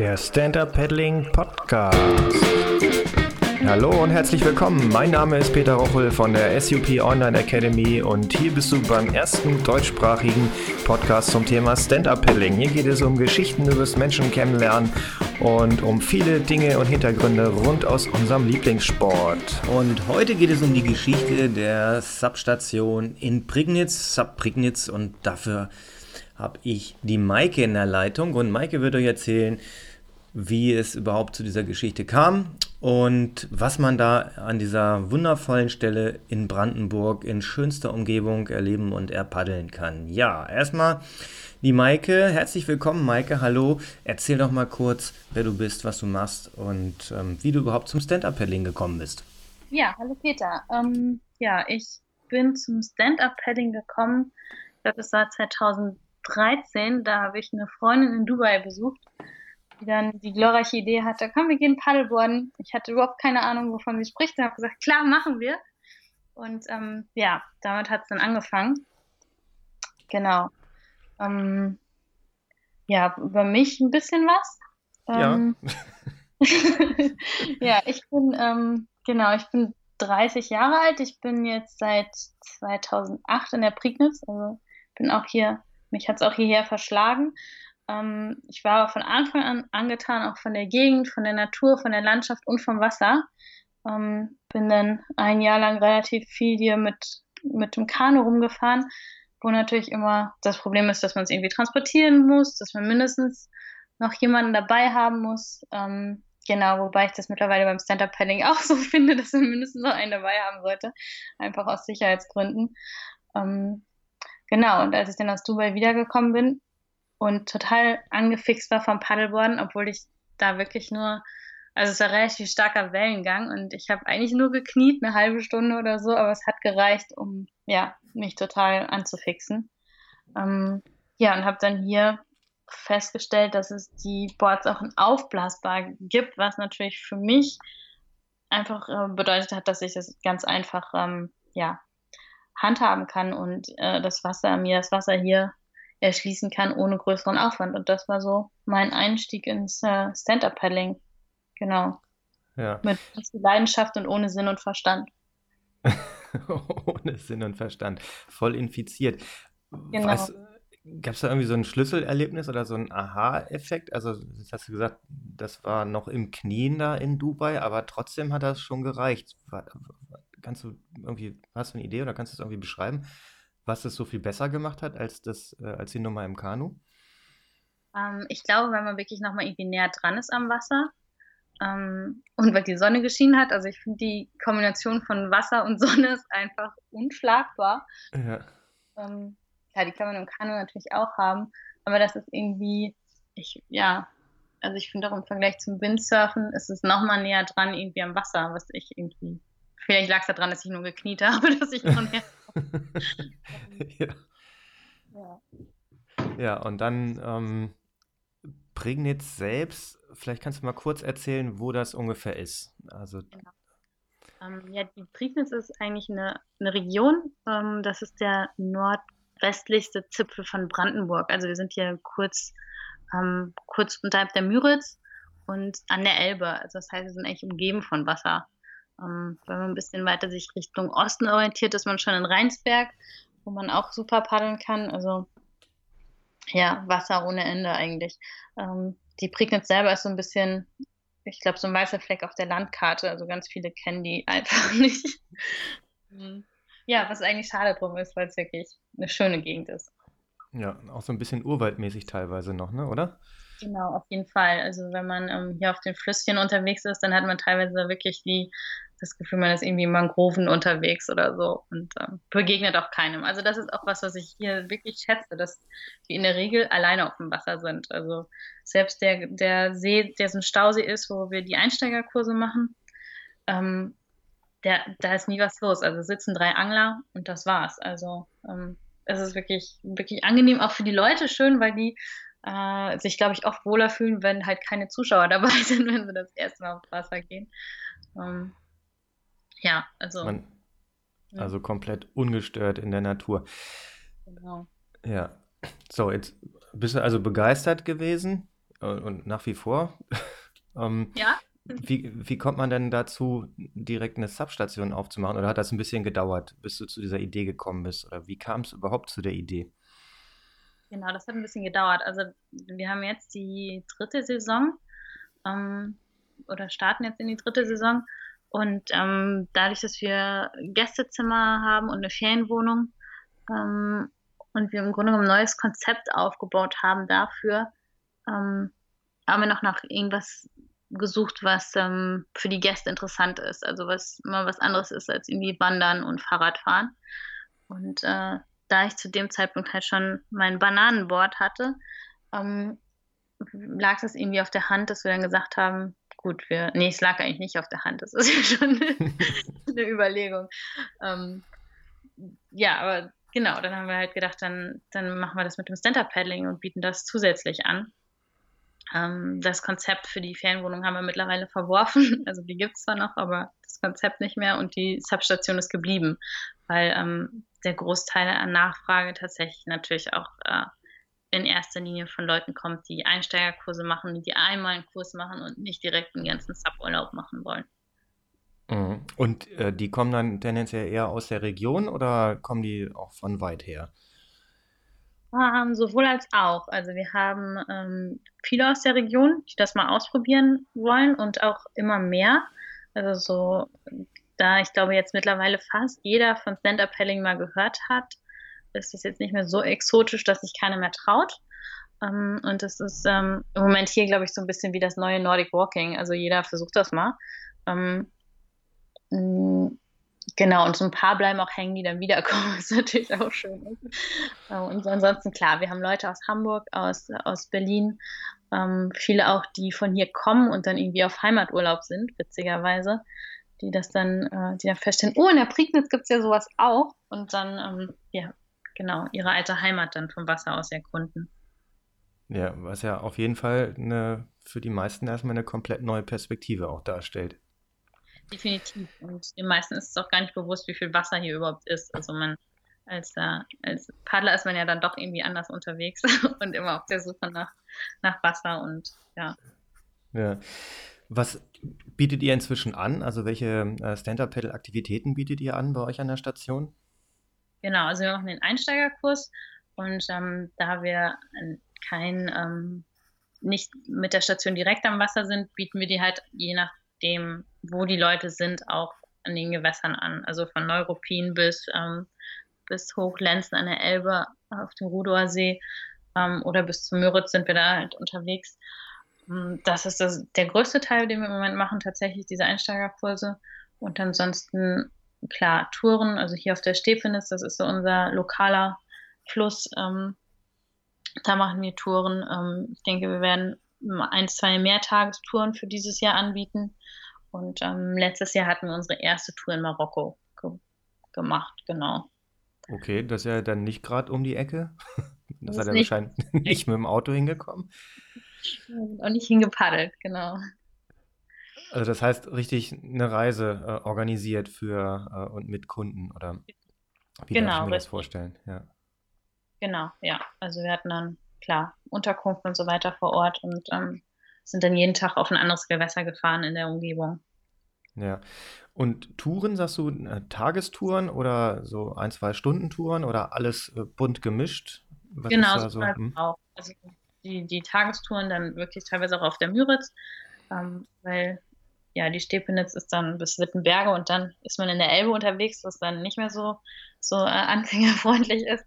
Der Stand-Up Paddling Podcast. Hallo und herzlich willkommen. Mein Name ist Peter Rochel von der SUP Online Academy und hier bist du beim ersten deutschsprachigen Podcast zum Thema Stand-Up Paddling. Hier geht es um Geschichten über das Menschen kennenlernen und um viele Dinge und Hintergründe rund aus unserem Lieblingssport. Und heute geht es um die Geschichte der Substation in Prignitz, Sub Prignitz und dafür habe ich die Maike in der Leitung und Maike wird euch erzählen, wie es überhaupt zu dieser Geschichte kam und was man da an dieser wundervollen Stelle in Brandenburg in schönster Umgebung erleben und erpaddeln kann. Ja, erstmal die Maike. Herzlich willkommen, Maike. Hallo. Erzähl doch mal kurz, wer du bist, was du machst und ähm, wie du überhaupt zum Stand-Up-Paddling gekommen bist. Ja, hallo Peter. Ähm, ja, ich bin zum Stand-Up-Paddling gekommen. Ich glaube, das war 2013. Da habe ich eine Freundin in Dubai besucht die dann die glorreiche Idee hatte, komm, wir gehen Paddleboarden. Ich hatte überhaupt keine Ahnung, wovon sie spricht. Ich habe gesagt, klar, machen wir. Und ähm, ja, damit hat es dann angefangen. Genau. Ähm, ja, über mich ein bisschen was. Ähm, ja. ja, ich bin, ähm, genau, ich bin 30 Jahre alt. Ich bin jetzt seit 2008 in der Prignitz. Also bin auch hier, mich hat es auch hierher verschlagen. Ähm, ich war von Anfang an angetan, auch von der Gegend, von der Natur, von der Landschaft und vom Wasser. Ähm, bin dann ein Jahr lang relativ viel hier mit, mit dem Kanu rumgefahren, wo natürlich immer das Problem ist, dass man es irgendwie transportieren muss, dass man mindestens noch jemanden dabei haben muss. Ähm, genau, wobei ich das mittlerweile beim Stand-Up-Paddling auch so finde, dass man mindestens noch einen dabei haben sollte, einfach aus Sicherheitsgründen. Ähm, genau, und als ich dann aus Dubai wiedergekommen bin, und total angefixt war vom Paddleboarden, obwohl ich da wirklich nur, also es war relativ starker Wellengang und ich habe eigentlich nur gekniet, eine halbe Stunde oder so, aber es hat gereicht, um ja, mich total anzufixen. Ähm, ja, und habe dann hier festgestellt, dass es die Boards auch in aufblasbar gibt, was natürlich für mich einfach äh, bedeutet hat, dass ich das ganz einfach ähm, ja, handhaben kann und äh, das Wasser, mir das Wasser hier erschließen kann ohne größeren Aufwand. Und das war so mein Einstieg ins äh, Stand-Up-Paddling. Genau. Ja. Mit Leidenschaft und ohne Sinn und Verstand. ohne Sinn und Verstand. Voll infiziert. Genau. Gab es da irgendwie so ein Schlüsselerlebnis oder so ein Aha-Effekt? Also, das hast du gesagt, das war noch im Knien da in Dubai, aber trotzdem hat das schon gereicht. Kannst du irgendwie, hast du eine Idee oder kannst du es irgendwie beschreiben? Was es so viel besser gemacht hat als, das, äh, als die Nummer im Kanu? Ähm, ich glaube, wenn man wirklich nochmal irgendwie näher dran ist am Wasser ähm, und weil die Sonne geschienen hat, also ich finde die Kombination von Wasser und Sonne ist einfach unschlagbar. Ja. Ähm, klar, die kann man im Kanu natürlich auch haben, aber das ist irgendwie, ich, ja, also ich finde auch im Vergleich zum Windsurfen ist es nochmal näher dran irgendwie am Wasser, was ich irgendwie, vielleicht lag es daran, dass ich nur gekniet habe, dass ich noch näher ja. ja. Ja, und dann ähm, Prignitz selbst, vielleicht kannst du mal kurz erzählen, wo das ungefähr ist. Also genau. ähm, ja, die Prignitz ist eigentlich eine, eine Region. Ähm, das ist der nordwestlichste Zipfel von Brandenburg. Also wir sind hier kurz, ähm, kurz unterhalb der Müritz und an der Elbe. Also das heißt, wir sind eigentlich umgeben von Wasser. Ähm, wenn man ein bisschen weiter sich Richtung Osten orientiert, ist man schon in Rheinsberg, wo man auch super paddeln kann. Also ja, Wasser ohne Ende eigentlich. Ähm, die Prignitz selber ist so ein bisschen, ich glaube, so ein weißer Fleck auf der Landkarte. Also ganz viele kennen die einfach nicht. Mhm. ja, was eigentlich schade drum ist, weil es wirklich eine schöne Gegend ist. Ja, auch so ein bisschen urwaldmäßig teilweise noch, ne, oder? Genau, auf jeden Fall. Also wenn man ähm, hier auf den Flüsschen unterwegs ist, dann hat man teilweise wirklich die, das Gefühl, man ist irgendwie in Mangroven unterwegs oder so und ähm, begegnet auch keinem. Also das ist auch was, was ich hier wirklich schätze, dass wir in der Regel alleine auf dem Wasser sind. Also selbst der, der See, der so ein Stausee ist, wo wir die Einsteigerkurse machen, ähm, der, da ist nie was los. Also sitzen drei Angler und das war's. Also ähm, es ist wirklich, wirklich angenehm, auch für die Leute schön, weil die äh, sich, glaube ich, oft wohler fühlen, wenn halt keine Zuschauer dabei sind, wenn sie das erste Mal aufs Wasser gehen. Ähm, ja, also. Man, also komplett ungestört in der Natur. Genau. Ja. So, jetzt bist du also begeistert gewesen. äh, und nach wie vor. ähm, ja. Wie, wie kommt man denn dazu, direkt eine Substation aufzumachen? Oder hat das ein bisschen gedauert, bis du zu dieser Idee gekommen bist? Oder wie kam es überhaupt zu der Idee? Genau, das hat ein bisschen gedauert. Also wir haben jetzt die dritte Saison ähm, oder starten jetzt in die dritte Saison. Und ähm, dadurch, dass wir Gästezimmer haben und eine Ferienwohnung ähm, und wir im Grunde genommen ein neues Konzept aufgebaut haben dafür, ähm, haben wir noch nach irgendwas gesucht, was ähm, für die Gäste interessant ist. Also was mal was anderes ist als irgendwie Wandern und Fahrradfahren. Und äh, da ich zu dem Zeitpunkt halt schon mein Bananenboard hatte, ähm, lag das irgendwie auf der Hand, dass wir dann gesagt haben, gut, wir, nee, es lag eigentlich nicht auf der Hand, das ist ja schon eine, eine Überlegung. Ähm, ja, aber genau, dann haben wir halt gedacht, dann, dann machen wir das mit dem Stand-Up-Paddling und bieten das zusätzlich an. Ähm, das Konzept für die Ferienwohnung haben wir mittlerweile verworfen. Also die gibt es zwar noch, aber das Konzept nicht mehr und die Substation ist geblieben, weil ähm, der Großteil an Nachfrage tatsächlich natürlich auch äh, in erster Linie von Leuten kommt, die Einsteigerkurse machen, die einmal einen Kurs machen und nicht direkt einen ganzen Suburlaub machen wollen. Mhm. Und äh, die kommen dann tendenziell eher aus der Region oder kommen die auch von weit her? Ähm, sowohl als auch. Also wir haben ähm, viele aus der Region, die das mal ausprobieren wollen und auch immer mehr. Also so, da ich glaube jetzt mittlerweile fast jeder von Stand-Up-Paddling mal gehört hat, ist es jetzt nicht mehr so exotisch, dass sich keiner mehr traut. Ähm, und es ist ähm, im Moment hier, glaube ich, so ein bisschen wie das neue Nordic Walking. Also jeder versucht das mal. Ähm, mh, Genau, und so ein paar bleiben auch hängen, die dann wiederkommen, was natürlich auch schön ist. Äh, und ansonsten, klar, wir haben Leute aus Hamburg, aus, aus Berlin, ähm, viele auch, die von hier kommen und dann irgendwie auf Heimaturlaub sind, witzigerweise, die das dann, äh, die dann feststellen, oh, in der Prignitz gibt es ja sowas auch und dann, ähm, ja, genau, ihre alte Heimat dann vom Wasser aus erkunden. Ja, was ja auf jeden Fall eine, für die meisten erstmal eine komplett neue Perspektive auch darstellt. Definitiv. Und den meisten ist es auch gar nicht bewusst, wie viel Wasser hier überhaupt ist. Also man als, äh, als Paddler ist man ja dann doch irgendwie anders unterwegs und immer auf der Suche nach, nach Wasser und ja. Ja. Was bietet ihr inzwischen an? Also welche äh, Stand-Up-Paddle-Aktivitäten bietet ihr an bei euch an der Station? Genau, also wir machen den Einsteigerkurs und ähm, da wir kein ähm, nicht mit der Station direkt am Wasser sind, bieten wir die halt je nach dem, wo die Leute sind, auch an den Gewässern an. Also von Neuruppin bis, ähm, bis Hochlenzen an der Elbe auf dem Rudower See ähm, oder bis zum Müritz sind wir da halt unterwegs. Ähm, das ist das, der größte Teil, den wir im Moment machen, tatsächlich diese Einsteigerkurse. Und ansonsten, klar, Touren, also hier auf der Stepenitz, das ist so unser lokaler Fluss. Ähm, da machen wir Touren. Ähm, ich denke, wir werden ein, zwei Mehrtagestouren für dieses Jahr anbieten. Und ähm, letztes Jahr hatten wir unsere erste Tour in Marokko ge gemacht, genau. Okay, das ist ja dann nicht gerade um die Ecke. Das, das hat er wahrscheinlich nicht mit dem Auto hingekommen. Und nicht hingepaddelt, genau. Also das heißt richtig eine Reise äh, organisiert für äh, und mit Kunden oder wie genau, darf ich mir das vorstellen? Ja. Genau, ja. Also wir hatten dann klar, Unterkunft und so weiter vor Ort und ähm, sind dann jeden Tag auf ein anderes Gewässer gefahren in der Umgebung. Ja. Und Touren, sagst du, äh, Tagestouren oder so ein, zwei Stunden Touren oder alles äh, bunt gemischt? Was genau, so, hm? auch. Also die, die Tagestouren dann wirklich teilweise auch auf der Müritz, ähm, weil ja, die Stepenitz ist dann bis Wittenberge und dann ist man in der Elbe unterwegs, was dann nicht mehr so, so äh, anfängerfreundlich ist.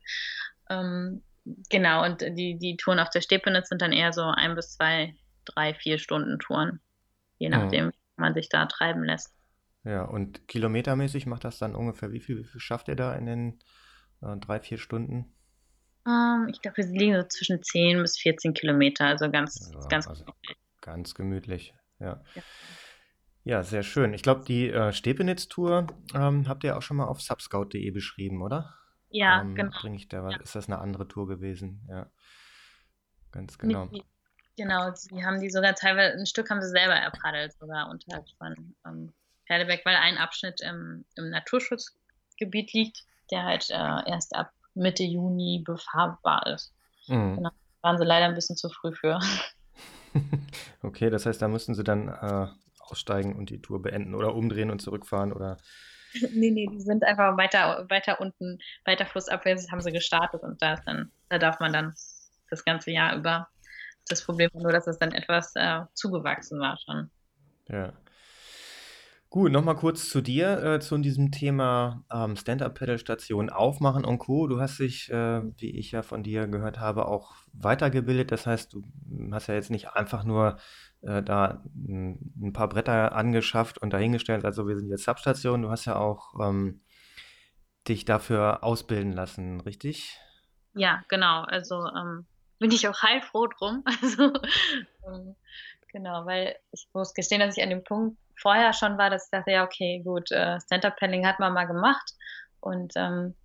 Ähm, Genau, und die, die Touren auf der Stepenitz sind dann eher so ein bis zwei, drei, vier Stunden Touren, je nachdem, wie man sich da treiben lässt. Ja, und kilometermäßig macht das dann ungefähr, wie viel, wie viel schafft ihr da in den äh, drei, vier Stunden? Ähm, ich glaube, wir liegen so zwischen 10 bis 14 Kilometer, also ganz, ja, ganz also gemütlich. Ganz gemütlich, ja. ja. Ja sehr schön. Ich glaube, die äh, Stepenitz-Tour ähm, habt ihr auch schon mal auf subscout.de beschrieben, oder? Ja, ähm, genau. Bringe ich da was? Ja. Ist das eine andere Tour gewesen? Ja. Ganz genau. Genau, sie haben die sogar teilweise, ein Stück haben sie selber erpaddelt, sogar unterhalb von ähm, Pferdeberg, weil ein Abschnitt im, im Naturschutzgebiet liegt, der halt äh, erst ab Mitte Juni befahrbar ist. Mhm. Genau, waren sie leider ein bisschen zu früh für. Okay, das heißt, da müssten sie dann äh, aussteigen und die Tour beenden oder umdrehen und zurückfahren oder. Nee, nee, die sind einfach weiter, weiter unten, weiter flussabwärts haben sie gestartet und da ist dann, da darf man dann das ganze Jahr über. Das Problem war nur, dass es dann etwas äh, zugewachsen war schon. Ja. Gut, nochmal kurz zu dir, äh, zu diesem Thema ähm, Stand-Up-Pedal-Station aufmachen und Co. Du hast dich, äh, wie ich ja von dir gehört habe, auch weitergebildet. Das heißt, du hast ja jetzt nicht einfach nur äh, da ein, paar Bretter angeschafft und dahingestellt, also wir sind jetzt Substation. Du hast ja auch ähm, dich dafür ausbilden lassen, richtig? Ja, genau. Also ähm, bin ich auch heilfroh drum. Also ähm, genau, weil ich muss gestehen, dass ich an dem Punkt vorher schon war, dass ich dachte, ja, okay, gut, äh, Stand-Up-Paddling hat man mal gemacht und ähm,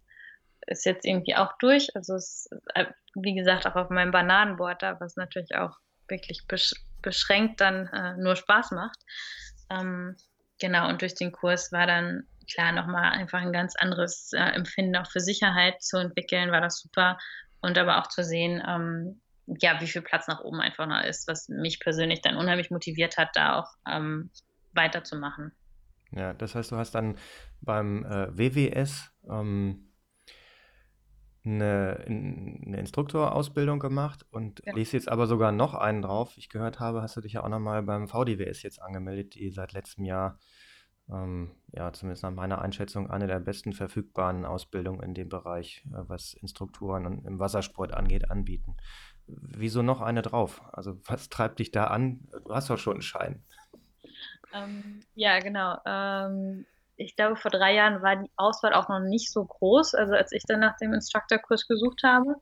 ist jetzt irgendwie auch durch. Also es äh, wie gesagt, auch auf meinem Bananenboard da, was natürlich auch wirklich besch beschränkt dann äh, nur Spaß macht. Ähm, genau, und durch den Kurs war dann klar nochmal einfach ein ganz anderes äh, Empfinden auch für Sicherheit zu entwickeln, war das super. Und aber auch zu sehen, ähm, ja, wie viel Platz nach oben einfach noch ist, was mich persönlich dann unheimlich motiviert hat, da auch ähm, weiterzumachen. Ja, das heißt, du hast dann beim äh, WWS ähm, eine, eine Instruktorausbildung gemacht und ja. liest jetzt aber sogar noch einen drauf. Ich gehört habe, hast du dich ja auch nochmal beim VDWS jetzt angemeldet, die seit letztem Jahr, ähm, ja, zumindest nach meiner Einschätzung, eine der besten verfügbaren Ausbildungen in dem Bereich, äh, was Instruktoren und im Wassersport angeht, anbieten. Wieso noch eine drauf? Also, was treibt dich da an? Du hast doch schon einen Schein. Ähm, ja, genau. Ähm, ich glaube, vor drei Jahren war die Auswahl auch noch nicht so groß, also als ich dann nach dem Instructor-Kurs gesucht habe.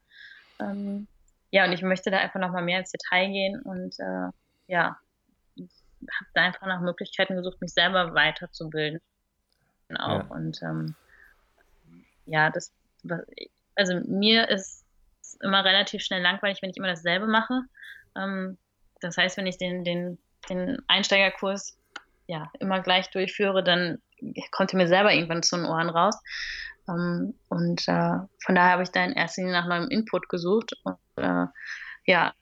Ähm, ja, und ich möchte da einfach noch mal mehr ins Detail gehen und äh, ja, habe da einfach nach Möglichkeiten gesucht, mich selber weiterzubilden. Auch. Ja. Und ähm, ja, das, also mir ist immer relativ schnell langweilig, wenn ich immer dasselbe mache. Ähm, das heißt, wenn ich den, den, den Einsteigerkurs ja, immer gleich durchführe, dann kommt mir selber irgendwann zu den Ohren raus. Ähm, und äh, von daher habe ich da in erster Linie nach neuem Input gesucht. Und äh, ja,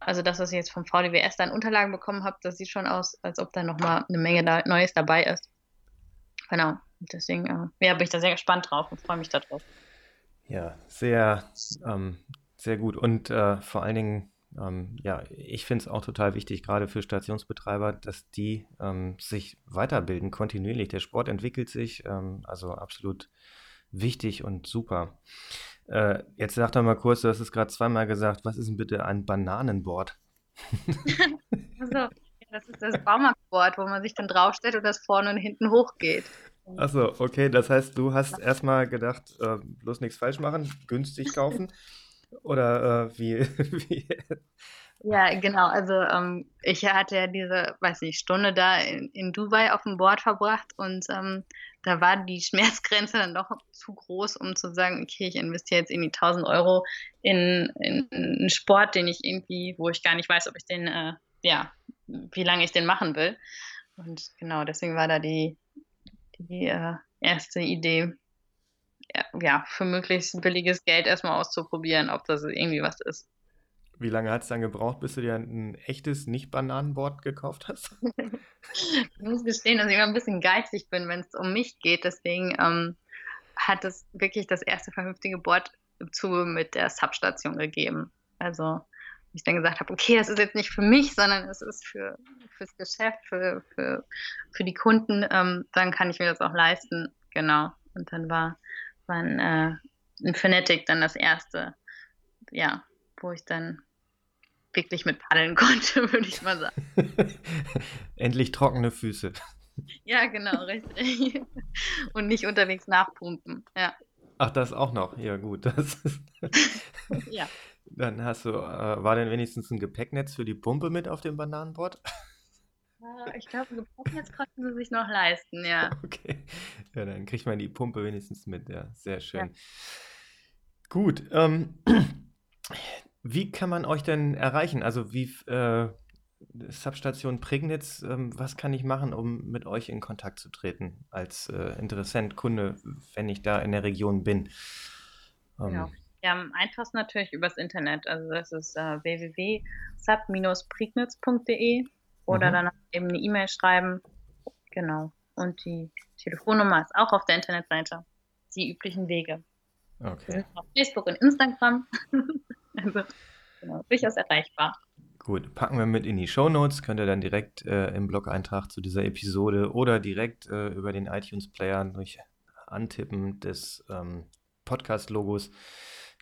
also das, was ich jetzt vom VDWS dann Unterlagen bekommen habe, das sieht schon aus, als ob da nochmal eine Menge da Neues dabei ist. Genau. Deswegen äh, ja, bin ich da sehr gespannt drauf und freue mich darauf. Ja, sehr, ähm, sehr gut. Und äh, vor allen Dingen ähm, ja, ich finde es auch total wichtig, gerade für Stationsbetreiber, dass die ähm, sich weiterbilden, kontinuierlich. Der Sport entwickelt sich, ähm, also absolut wichtig und super. Äh, jetzt sag doch mal kurz, du hast es gerade zweimal gesagt, was ist denn bitte ein Bananenboard? also, das ist das Baumarktboard, wo man sich dann draufstellt und das vorne und hinten hochgeht. Achso, okay, das heißt, du hast erstmal gedacht, äh, bloß nichts falsch machen, günstig kaufen. Oder äh, wie, wie? Ja, genau. Also ähm, ich hatte ja diese, weiß nicht, Stunde da in, in Dubai auf dem Board verbracht und ähm, da war die Schmerzgrenze dann doch zu groß, um zu sagen, okay, ich investiere jetzt irgendwie 1000 Euro in, in, in einen Sport, den ich irgendwie, wo ich gar nicht weiß, ob ich den, äh, ja, wie lange ich den machen will. Und genau, deswegen war da die, die äh, erste Idee, ja, für möglichst billiges Geld erstmal auszuprobieren, ob das irgendwie was ist. Wie lange hat es dann gebraucht, bis du dir ein echtes Nicht-Bananenboard gekauft hast? ich muss gestehen, dass ich immer ein bisschen geizig bin, wenn es um mich geht. Deswegen ähm, hat es wirklich das erste vernünftige Board zu mit der Substation gegeben. Also ich dann gesagt habe, okay, das ist jetzt nicht für mich, sondern es ist für fürs Geschäft, für, für, für die Kunden, ähm, dann kann ich mir das auch leisten. Genau. Und dann war waren äh, in Fnatic dann das erste, ja, wo ich dann wirklich mit paddeln konnte, würde ich mal sagen. Endlich trockene Füße. Ja, genau, richtig. Und nicht unterwegs nachpumpen, ja. Ach, das auch noch. Ja, gut. Das ja. Dann hast du, äh, war denn wenigstens ein Gepäcknetz für die Pumpe mit auf dem Bananenboard? Äh, ich glaube, jetzt konnten sie sich noch leisten, ja. Okay. Ja, dann kriegt man die Pumpe wenigstens mit, ja. Sehr schön. Ja. Gut. Ähm, wie kann man euch denn erreichen? Also wie äh, Substation Prignitz, ähm, was kann ich machen, um mit euch in Kontakt zu treten als äh, Interessent, Kunde, wenn ich da in der Region bin? Ähm, ja. Ja, am einfachsten natürlich übers Internet. Also das ist äh, www.sub-prignitz.de oder mhm. dann eben eine E-Mail schreiben. Genau. Und die Telefonnummer ist auch auf der Internetseite. Die üblichen Wege. Okay. Auf Facebook und Instagram. also genau, durchaus erreichbar. Gut, packen wir mit in die Show Notes. Könnt ihr dann direkt äh, im Blog-Eintrag zu dieser Episode oder direkt äh, über den iTunes-Player durch Antippen des ähm, Podcast-Logos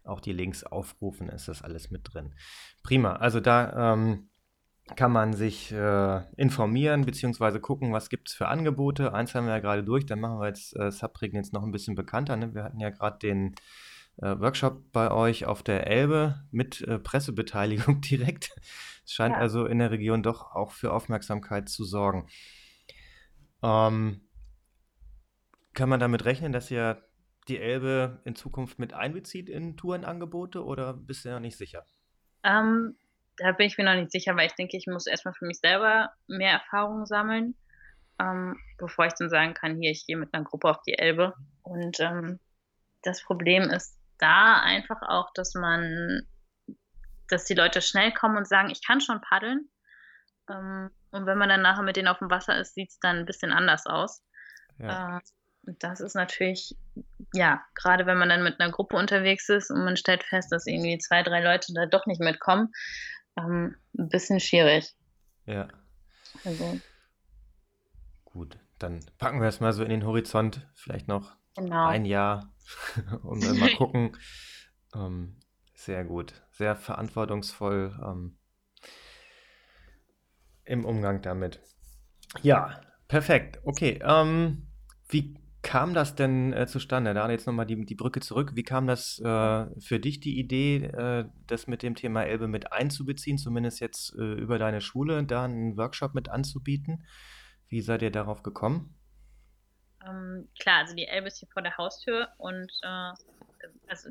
auch die Links aufrufen, ist das alles mit drin. Prima, also da ähm, kann man sich äh, informieren bzw. gucken, was gibt es für Angebote. Eins haben wir ja gerade durch, dann machen wir jetzt äh, Subring jetzt noch ein bisschen bekannter. Ne? Wir hatten ja gerade den äh, Workshop bei euch auf der Elbe mit äh, Pressebeteiligung direkt. Es scheint ja. also in der Region doch auch für Aufmerksamkeit zu sorgen. Ähm, kann man damit rechnen, dass ihr die Elbe in Zukunft mit einbezieht in Tourenangebote oder bist du ja nicht sicher? Ähm, da bin ich mir noch nicht sicher, weil ich denke, ich muss erstmal für mich selber mehr Erfahrung sammeln, ähm, bevor ich dann sagen kann, hier, ich gehe mit einer Gruppe auf die Elbe. Und ähm, das Problem ist da einfach auch, dass man, dass die Leute schnell kommen und sagen, ich kann schon paddeln. Ähm, und wenn man dann nachher mit denen auf dem Wasser ist, sieht es dann ein bisschen anders aus. Ja. Äh, das ist natürlich, ja, gerade wenn man dann mit einer Gruppe unterwegs ist und man stellt fest, dass irgendwie zwei, drei Leute da doch nicht mitkommen, ähm, ein bisschen schwierig. Ja. Also. Gut, dann packen wir es mal so in den Horizont, vielleicht noch genau. ein Jahr und dann mal gucken. ähm, sehr gut, sehr verantwortungsvoll ähm, im Umgang damit. Ja, perfekt. Okay, ähm, wie kam das denn äh, zustande? Da jetzt nochmal die, die Brücke zurück. Wie kam das äh, für dich, die Idee, äh, das mit dem Thema Elbe mit einzubeziehen, zumindest jetzt äh, über deine Schule, da einen Workshop mit anzubieten? Wie seid ihr darauf gekommen? Ähm, klar, also die Elbe ist hier vor der Haustür und äh, also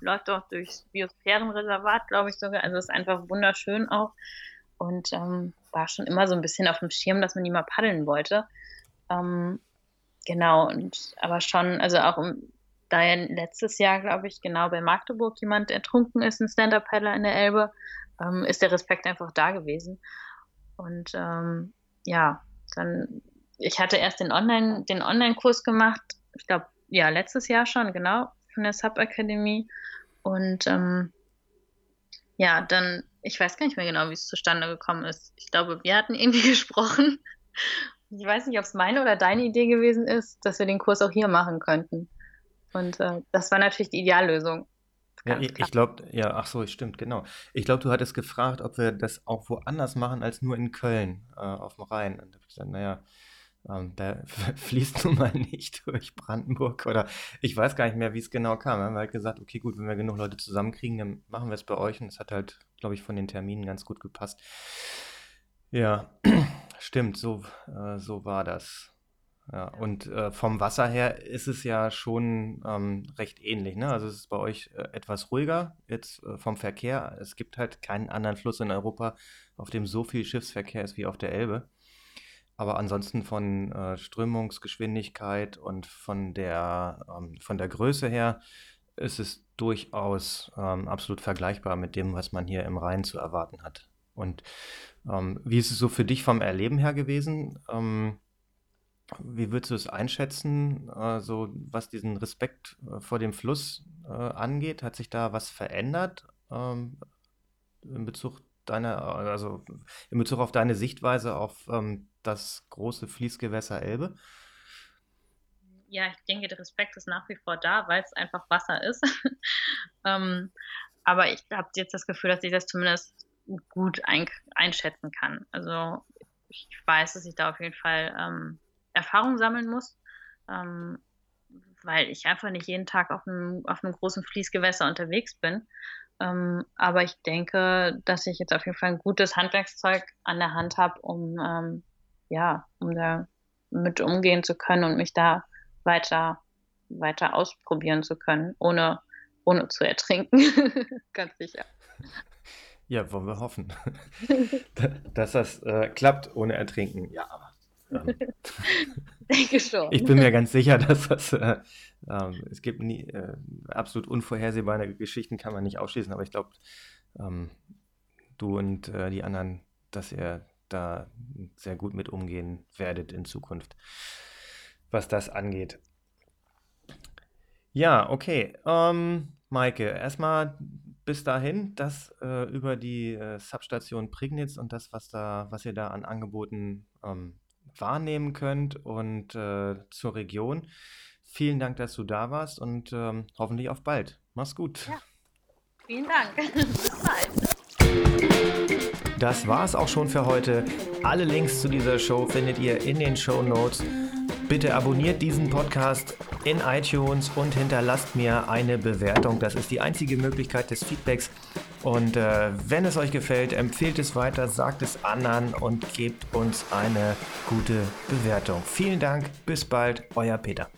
läuft auch durchs Biosphärenreservat, glaube ich sogar. Also ist einfach wunderschön auch und ähm, war schon immer so ein bisschen auf dem Schirm, dass man die mal paddeln wollte. Ähm, Genau, und aber schon, also auch um, da ja letztes Jahr, glaube ich, genau bei Magdeburg jemand ertrunken ist, ein Stand-Up-Paddler in der Elbe, ähm, ist der Respekt einfach da gewesen. Und ähm, ja, dann, ich hatte erst den Online, den Online-Kurs gemacht, ich glaube, ja, letztes Jahr schon, genau, von der Sub-Akademie. Und ähm, ja, dann, ich weiß gar nicht mehr genau, wie es zustande gekommen ist. Ich glaube, wir hatten irgendwie gesprochen ich weiß nicht, ob es meine oder deine Idee gewesen ist, dass wir den Kurs auch hier machen könnten. Und äh, das war natürlich die Ideallösung. Ja, ich, ich glaube, ja, ach so, stimmt, genau. Ich glaube, du hattest gefragt, ob wir das auch woanders machen als nur in Köln äh, auf dem Rhein. Und da habe ich gesagt, naja, ähm, da fließt nun mal nicht durch Brandenburg oder ich weiß gar nicht mehr, wie es genau kam. Wir haben halt gesagt, okay, gut, wenn wir genug Leute zusammenkriegen, dann machen wir es bei euch und es hat halt, glaube ich, von den Terminen ganz gut gepasst. Ja, stimmt, so, äh, so war das. Ja, und äh, vom Wasser her ist es ja schon ähm, recht ähnlich. Ne? Also es ist bei euch äh, etwas ruhiger jetzt äh, vom Verkehr. Es gibt halt keinen anderen Fluss in Europa, auf dem so viel Schiffsverkehr ist wie auf der Elbe. Aber ansonsten von äh, Strömungsgeschwindigkeit und von der, ähm, von der Größe her ist es durchaus ähm, absolut vergleichbar mit dem, was man hier im Rhein zu erwarten hat. Und ähm, wie ist es so für dich vom Erleben her gewesen? Ähm, wie würdest du es einschätzen, äh, so was diesen Respekt äh, vor dem Fluss äh, angeht? Hat sich da was verändert ähm, in Bezug deiner, also in Bezug auf deine Sichtweise auf ähm, das große Fließgewässer Elbe? Ja, ich denke, der Respekt ist nach wie vor da, weil es einfach Wasser ist. ähm, aber ich habe jetzt das Gefühl, dass ich das zumindest gut ein, einschätzen kann. Also ich weiß, dass ich da auf jeden Fall ähm, Erfahrung sammeln muss, ähm, weil ich einfach nicht jeden Tag auf einem, auf einem großen Fließgewässer unterwegs bin. Ähm, aber ich denke, dass ich jetzt auf jeden Fall ein gutes Handwerkszeug an der Hand habe, um ähm, ja, um da mit umgehen zu können und mich da weiter weiter ausprobieren zu können, ohne ohne zu ertrinken. Ganz sicher. Ja, wollen wir hoffen, dass das äh, klappt ohne Ertrinken. Ja, aber denke schon. Ich bin mir ganz sicher, dass das, äh, äh, es gibt nie, äh, absolut unvorhersehbare Geschichten, kann man nicht ausschließen, aber ich glaube, ähm, du und äh, die anderen, dass ihr da sehr gut mit umgehen werdet in Zukunft, was das angeht. Ja, okay. Ähm, Maike, erstmal bis dahin, das äh, über die äh, Substation Prignitz und das, was da, was ihr da an Angeboten ähm, wahrnehmen könnt und äh, zur Region. Vielen Dank, dass du da warst und ähm, hoffentlich auf bald. Mach's gut. Ja. Vielen Dank. bis bald. Das war's auch schon für heute. Alle Links zu dieser Show findet ihr in den Show Notes. Bitte abonniert diesen Podcast in iTunes und hinterlasst mir eine Bewertung. Das ist die einzige Möglichkeit des Feedbacks. Und äh, wenn es euch gefällt, empfehlt es weiter, sagt es anderen und gebt uns eine gute Bewertung. Vielen Dank, bis bald, euer Peter.